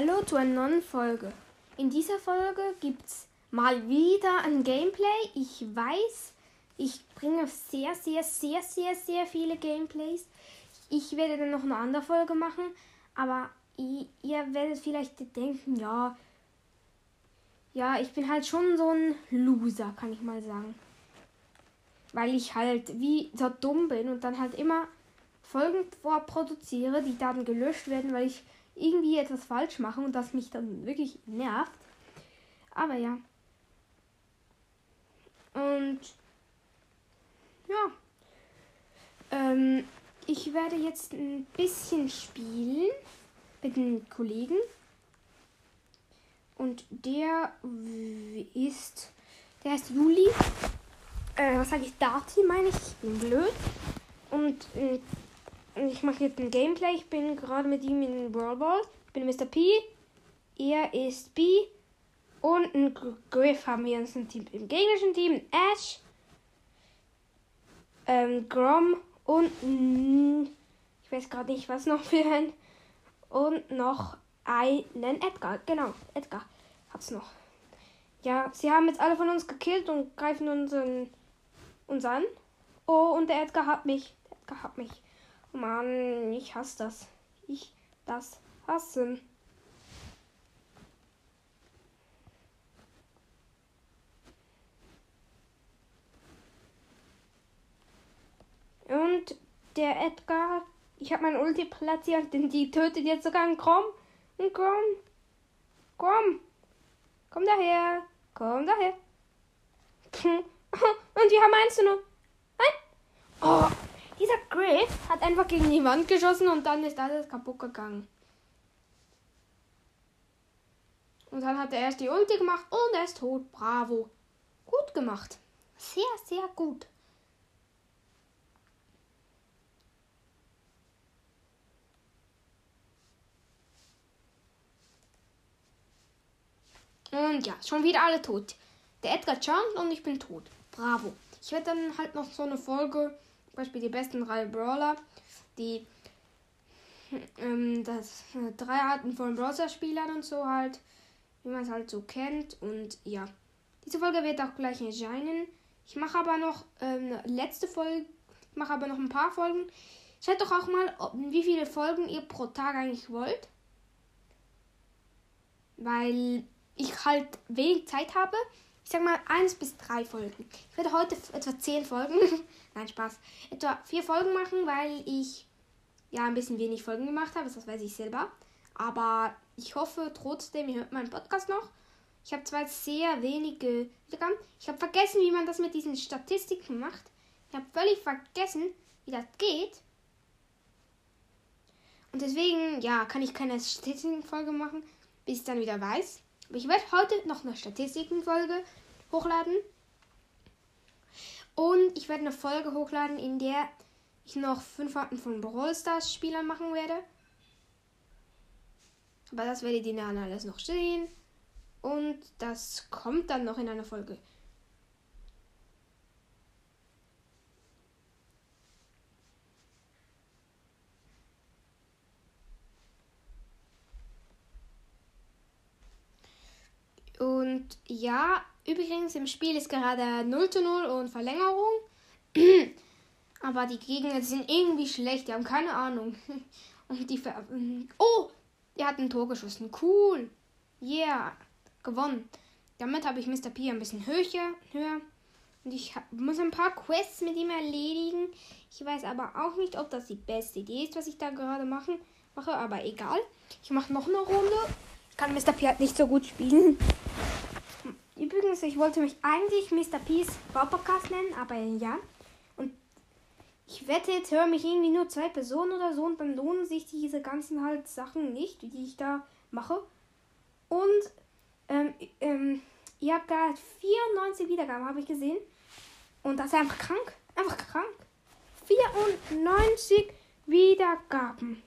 Hallo zu einer neuen Folge. In dieser Folge gibt es mal wieder ein Gameplay. Ich weiß, ich bringe sehr, sehr, sehr, sehr, sehr viele Gameplays. Ich werde dann noch eine andere Folge machen, aber ihr werdet vielleicht denken, ja, ja, ich bin halt schon so ein Loser, kann ich mal sagen. Weil ich halt wie so dumm bin und dann halt immer Folgen vorproduziere, die dann gelöscht werden, weil ich irgendwie etwas falsch mache und das mich dann wirklich nervt. Aber ja. Und ja. Ähm, ich werde jetzt ein bisschen spielen mit den Kollegen. Und der ist. Der heißt Juli. Äh, was sage ich? Darty meine ich. Ich bin blöd. Und äh, ich mache jetzt ein Gameplay. Ich bin gerade mit ihm in Brawl Ball. Ich bin Mr. P. Er ist B. Und ein Griff haben wir uns im, Team, im gegnerischen Team. Ash. Ähm, Grom und ich weiß gerade nicht, was noch für ein. Und noch einen Edgar. Genau, Edgar hat's noch. Ja, sie haben jetzt alle von uns gekillt und greifen unseren, uns an. Oh, und der Edgar hat mich. Der Edgar hat mich. Mann, ich hasse das. Ich das hassen. Und der Edgar, ich habe mein Ulti platziert, denn die tötet jetzt sogar einen Grom. Ein Grom. Grom. Komm daher. Komm daher. Und wir haben eins zu null. Nein. Oh, dieser Griff hat einfach gegen die Wand geschossen und dann ist alles kaputt gegangen. Und dann hat er erst die Ulti gemacht und er ist tot. Bravo. Gut gemacht. Sehr, sehr gut. Und ja, schon wieder alle tot. Der Edgar jumpt und ich bin tot. Bravo. Ich werde dann halt noch so eine Folge, Beispiel die besten drei Brawler, die ähm, das äh, drei Arten von Browser-Spielern und so halt, wie man es halt so kennt. Und ja, diese Folge wird auch gleich erscheinen. Ich mache aber noch ähm, letzte Folge, ich mache aber noch ein paar Folgen. Schaut doch auch mal, ob, wie viele Folgen ihr pro Tag eigentlich wollt. Weil ich halt wenig Zeit habe. Ich sag mal eins bis drei Folgen. Ich werde heute etwa zehn Folgen, nein Spaß, etwa vier Folgen machen, weil ich ja ein bisschen wenig Folgen gemacht habe. Das weiß ich selber. Aber ich hoffe trotzdem, ihr hört meinen Podcast noch. Ich habe zwar sehr wenige Wiedergaben. Ich habe vergessen, wie man das mit diesen Statistiken macht. Ich habe völlig vergessen, wie das geht. Und deswegen, ja, kann ich keine Statistikenfolge machen, bis ich dann wieder weiß. Ich werde heute noch eine Statistikenfolge hochladen. Und ich werde eine Folge hochladen, in der ich noch fünf Arten von Brawl Stars Spielern machen werde. Aber das werdet ihr dann alles noch sehen. Und das kommt dann noch in einer Folge. Ja, übrigens im Spiel ist gerade 0 zu 0 und Verlängerung. Aber die Gegner sind irgendwie schlecht, die haben keine Ahnung. Und die Ver Oh, der hat ein Tor geschossen. Cool. Yeah, gewonnen. Damit habe ich Mr. P ein bisschen höher. höher. Und ich muss ein paar Quests mit ihm erledigen. Ich weiß aber auch nicht, ob das die beste Idee ist, was ich da gerade machen, mache. Aber egal. Ich mache noch eine Runde. Ich kann Mr. P halt nicht so gut spielen. Übrigens, ich wollte mich eigentlich Mr. P's Podcast nennen, aber ja. Und ich wette, jetzt hören mich irgendwie nur zwei Personen oder so und dann lohnen sich diese ganzen halt Sachen nicht, die ich da mache. Und ähm, ähm, ihr habt da 94 Wiedergaben, habe ich gesehen. Und das ist einfach krank. Einfach krank. 94 Wiedergaben.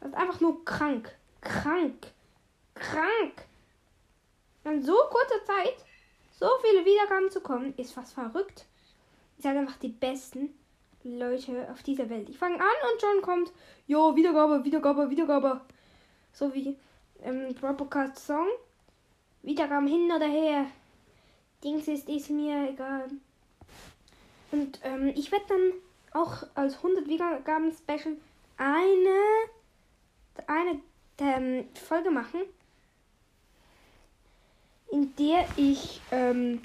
Das ist einfach nur krank. Krank. Krank. In so kurzer Zeit so viele Wiedergaben zu kommen, ist fast verrückt. Ihr seid einfach die Besten. Leute auf dieser Welt. Ich fange an und schon kommt, jo, Wiedergabe, Wiedergabe, Wiedergabe. So wie im Podcast Song. Wiedergaben hin oder her. Dings ist, ist mir egal. Und ähm, ich werde dann auch als 100 Wiedergaben Special eine, eine ähm, Folge machen, in der ich ähm,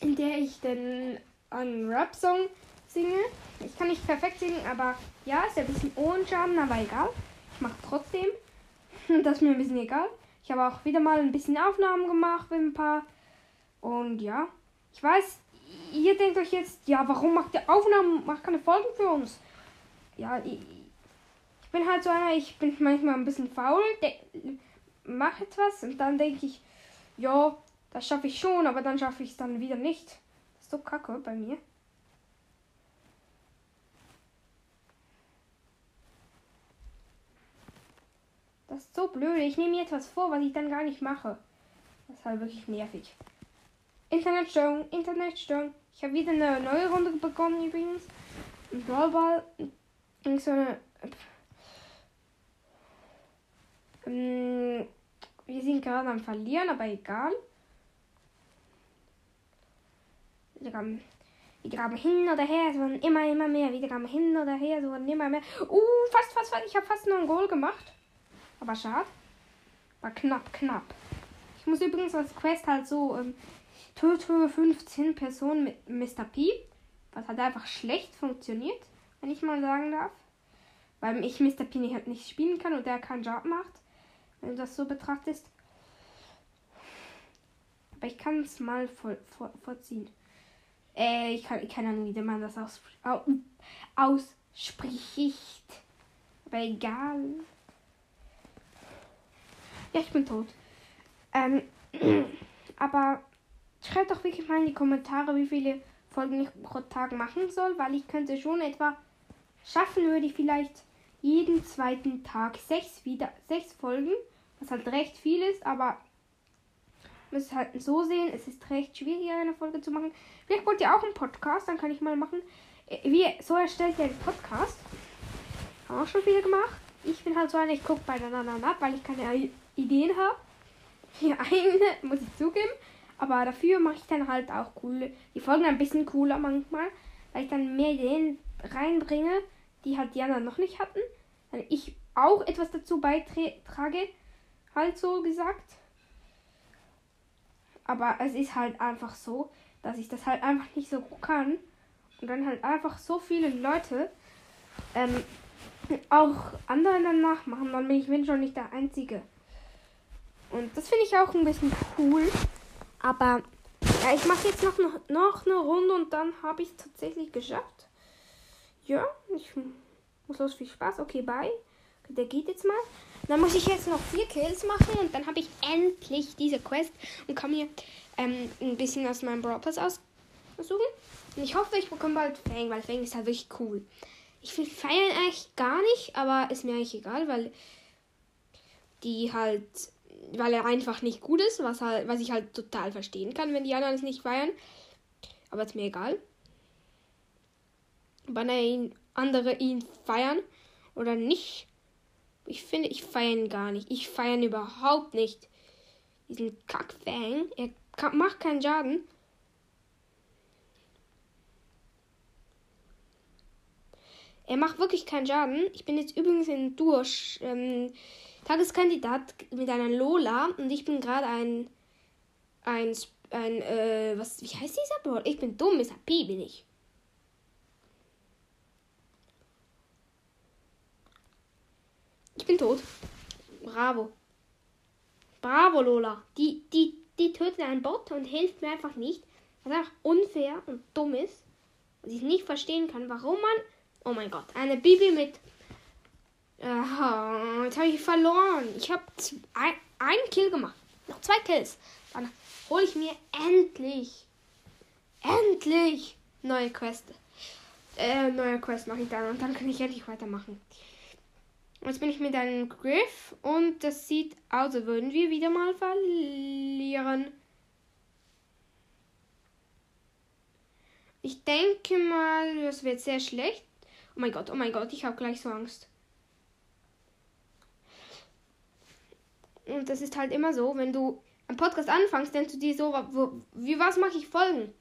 in der ich dann einen Rap-Song singe. Ich kann nicht perfekt singen, aber ja, ist ja ein bisschen Ohrenschaden, aber egal. Ich mache trotzdem. Das ist mir ein bisschen egal. Ich habe auch wieder mal ein bisschen Aufnahmen gemacht mit ein paar. Und ja, ich weiß, ihr denkt euch jetzt, ja, warum macht der Aufnahmen, macht keine Folgen für uns? Ja, ich, ich bin halt so einer, ich bin manchmal ein bisschen faul, mache etwas und dann denke ich, ja, das schaffe ich schon, aber dann schaffe ich es dann wieder nicht. Das ist so kacke bei mir. Das ist so blöd. Ich nehme mir etwas vor, was ich dann gar nicht mache. Das ist halt wirklich nervig. Internetstörung, Internetstörung. Ich habe wieder eine neue Runde bekommen übrigens. Ein Brawlball. So eine. Ähm, wir sind gerade am Verlieren, aber egal. Wiedergaben, Wiedergaben hin oder her, es wurden immer, immer mehr. Wiedergaben hin oder her, es wurden immer mehr. Uh, fast, fast, fast. Ich habe fast nur ein Goal gemacht. Aber schade. War knapp, knapp. Ich muss übrigens als Quest halt so ähm, töte 15 Personen mit Mr. P. Was halt einfach schlecht funktioniert, wenn ich mal sagen darf. Weil ich Mr. P nicht, nicht spielen kann und der keinen Job macht. Wenn du das so betrachtest. Aber ich kann es mal voll, voll, vorziehen. Äh, ich kann keine Ahnung, wie man das aus, ausspricht. Aber egal. Ja, ich bin tot. Ähm, aber schreibt doch wirklich mal in die Kommentare, wie viele Folgen ich pro Tag machen soll, weil ich könnte schon etwa schaffen, würde ich vielleicht jeden zweiten Tag sechs wieder sechs Folgen, was halt recht viel ist, aber müsst halt so sehen, es ist recht schwierig, eine Folge zu machen. Vielleicht wollt ihr auch einen Podcast, dann kann ich mal machen. Äh, wie, so erstellt ihr einen Podcast. Haben auch schon viele gemacht. Ich bin halt so einer, ich gucke bei anderen ab, weil ich keine Ideen habe. Hier eine, muss ich zugeben. Aber dafür mache ich dann halt auch coole, die Folgen ein bisschen cooler manchmal, weil ich dann mehr Ideen reinbringe, die halt die anderen noch nicht hatten. Dann ich auch etwas dazu beitrage, halt so gesagt. Aber es ist halt einfach so, dass ich das halt einfach nicht so kann. Und dann halt einfach so viele Leute ähm, auch andere danach machen. Dann bin ich bin schon nicht der Einzige. Und das finde ich auch ein bisschen cool. Aber ja, ich mache jetzt noch, noch, noch eine Runde und dann habe ich es tatsächlich geschafft. Ja, ich muss los. Viel Spaß. Okay, bye. Der geht jetzt mal. Dann muss ich jetzt noch vier Kills machen und dann habe ich endlich diese Quest und kann mir ähm, ein bisschen aus meinem Brawl Pass aussuchen. Und ich hoffe, ich bekomme bald Fang, weil Fang ist halt wirklich cool. Ich will feiern eigentlich gar nicht, aber ist mir eigentlich egal, weil die halt, weil er einfach nicht gut ist, was halt, was ich halt total verstehen kann, wenn die anderen es nicht feiern. Aber ist mir egal. Wann er ihn, andere ihn feiern oder nicht, ich finde, ich feiere ihn gar nicht. Ich feiere ihn überhaupt nicht. Diesen Kackfang. Er kann, macht keinen Schaden. Er macht wirklich keinen Schaden. Ich bin jetzt übrigens in Durch ähm, Tageskandidat mit einer Lola und ich bin gerade ein ein ein äh, was wie heißt dieser Bot? Ich bin dumm, ist P bin ich. Bin tot. Bravo. Bravo, Lola. Die, die, die tötet einen Bot und hilft mir einfach nicht. Was einfach unfair und dumm ist. Was ich nicht verstehen kann, warum man. Oh mein Gott, eine Bibi mit. Uh, jetzt habe ich verloren. Ich habe ein, einen Kill gemacht. Noch zwei Kills. Dann hole ich mir endlich. Endlich neue Quest. Äh, neue Quest mache ich dann und dann kann ich endlich weitermachen. Jetzt bin ich mit einem Griff und das sieht aus, als würden wir wieder mal verlieren. Ich denke mal, das wird sehr schlecht. Oh mein Gott, oh mein Gott, ich habe gleich so Angst. Und das ist halt immer so, wenn du einen Podcast anfängst, denkst du dir so, wo, wie was mache ich Folgen?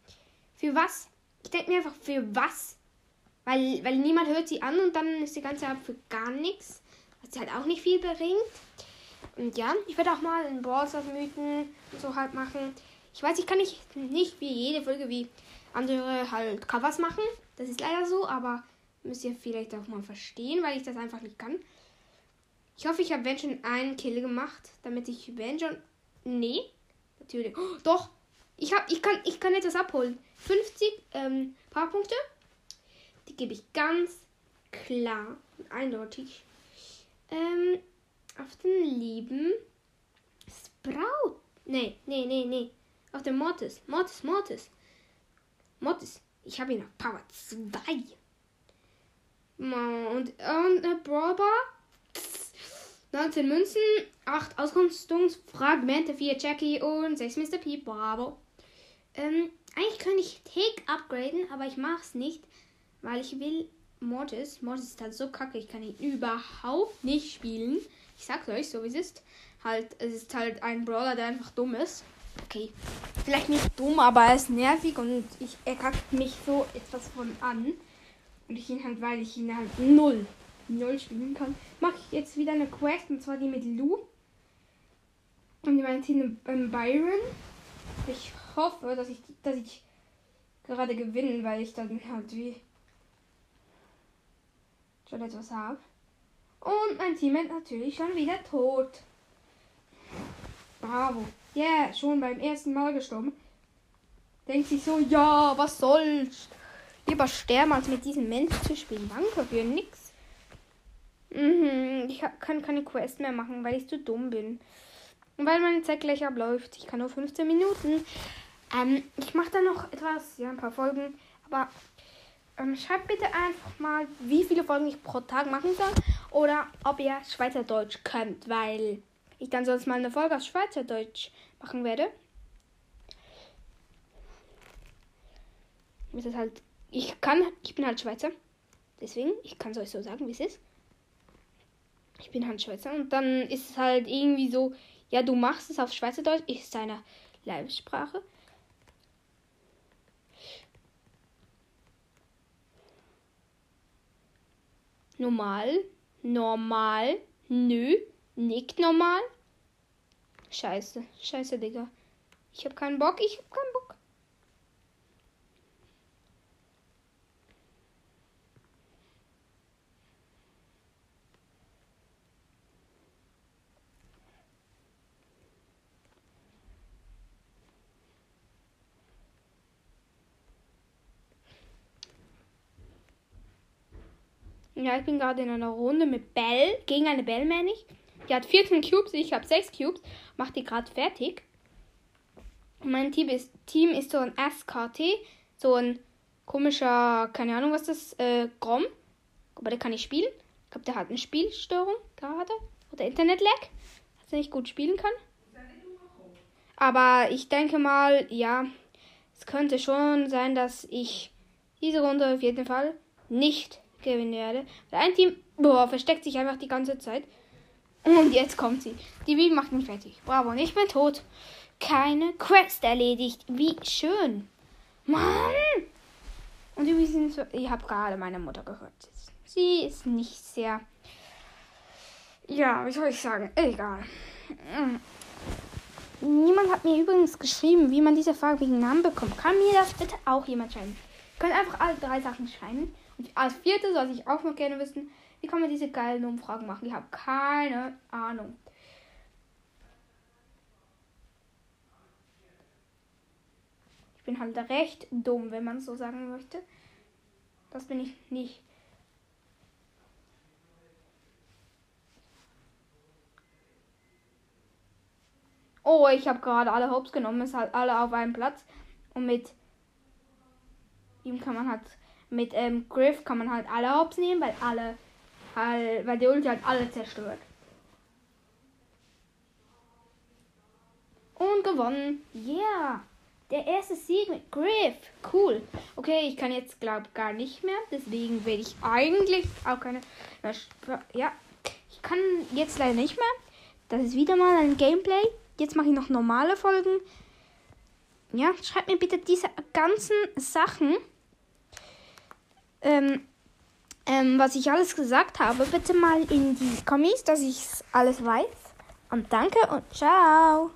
Für was? Ich denke mir einfach, für was? Weil, weil niemand hört sie an und dann ist die ganze Zeit für gar nichts. Was halt auch nicht viel bringt. Und ja, ich werde auch mal einen Browser Mythen und so halt machen. Ich weiß, ich kann nicht, nicht wie jede Folge wie andere halt Covers machen. Das ist leider so, aber müsst ihr vielleicht auch mal verstehen, weil ich das einfach nicht kann. Ich hoffe, ich habe wenn schon einen Kill gemacht, damit ich wenn schon. Nee, natürlich. Oh, doch, ich, hab, ich, kann, ich kann etwas abholen. 50 ähm, Powerpunkte. Die gebe ich ganz klar und eindeutig ähm, auf den lieben Sprout. Nee, nee, nee, nee. Auf den Mortis. Mortis, Mortis. Mortis. Ich habe ihn auf Power 2. Und, und eine Brawler 19 Münzen, 8 Ausrüstungsfragmente, 4 Jackie und 6 Mr. P. Bravo. Ähm, eigentlich könnte ich Take upgraden, aber ich mache es nicht, weil ich will Mortis. Mortis ist halt so kacke, ich kann ihn überhaupt nicht spielen. Ich sag's euch, so wie es ist. Halt, es ist halt ein Brawler, der einfach dumm ist. Okay, vielleicht nicht dumm, aber er ist nervig und ich, er kackt mich so etwas von an. Und ich ihn halt, weil ich ihn halt null 0 spielen kann, mache ich jetzt wieder eine Quest und zwar die mit Lou. Und die meint Team ähm, Byron. Ich hoffe, dass ich, dass ich gerade gewinne, weil ich dann halt wie schon etwas habe. Und mein Teammate natürlich schon wieder tot. Bravo. Yeah, schon beim ersten Mal gestorben. Denkt sich so, ja, was soll's? Lieber sterben, als mit diesem Mensch zu spielen. Danke für nix. Mhm, ich kann keine Quest mehr machen, weil ich zu dumm bin. Und weil meine Zeit gleich abläuft. Ich kann nur 15 Minuten. Ähm, ich mache dann noch etwas, ja, ein paar Folgen. Aber ähm, schreibt bitte einfach mal, wie viele Folgen ich pro Tag machen soll. Oder ob ihr Schweizerdeutsch könnt, weil ich dann sonst mal eine Folge auf Schweizerdeutsch machen werde. Ist das halt. Ich kann, ich bin halt Schweizer. Deswegen, ich kann es euch so sagen, wie es ist. Ich bin halt Schweizer. Und dann ist es halt irgendwie so, ja, du machst es auf Schweizerdeutsch, ist deine Leibsprache. Normal, normal, nö, nicht normal. Scheiße, scheiße, Digga. Ich hab keinen Bock, ich hab keinen Bock. Ja, ich bin gerade in einer Runde mit Bell, gegen eine Bell, meine ich. Die hat 14 Cubes, ich habe 6 Cubes. Macht die gerade fertig. mein Team ist, Team ist so ein SKT, so ein komischer, keine Ahnung was das, äh, Grom. Aber der kann nicht spielen. Ich glaube, der hat eine Spielstörung gerade. Oder Internet-Lag. Dass er nicht gut spielen kann. Aber ich denke mal, ja, es könnte schon sein, dass ich diese Runde auf jeden Fall nicht gewinnen werde. Weil ein Team boah, versteckt sich einfach die ganze Zeit. Und jetzt kommt sie. Die Wie macht mich fertig. Bravo, und ich bin tot. Keine Quest erledigt. Wie schön. Mann! Und übrigens, ich habe gerade meine Mutter gehört. Sie ist nicht sehr. Ja, wie soll ich sagen? Egal. Niemand hat mir übrigens geschrieben, wie man diese farbigen Namen bekommt. Kann mir das bitte auch jemand schreiben? Ihr könnt einfach alle drei Sachen schreiben. Und als viertes, was ich auch noch gerne wissen, wie kann man diese geilen Umfragen machen? Ich habe keine Ahnung. Ich bin halt recht dumm, wenn man so sagen möchte. Das bin ich nicht. Oh, ich habe gerade alle Hopes genommen. Es halt alle auf einem Platz. Und mit ihm kann man halt mit ähm, Griff kann man halt alle Hops nehmen, weil alle, halt, weil die Ulti halt alle zerstört. Und gewonnen. Yeah. Der erste Sieg mit Griff. Cool. Okay, ich kann jetzt, glaube gar nicht mehr. Deswegen werde ich eigentlich auch keine. Ja, ich kann jetzt leider nicht mehr. Das ist wieder mal ein Gameplay. Jetzt mache ich noch normale Folgen. Ja, schreibt mir bitte diese ganzen Sachen, ähm, ähm, was ich alles gesagt habe, bitte mal in die Kommis, dass ich alles weiß. Und danke und ciao.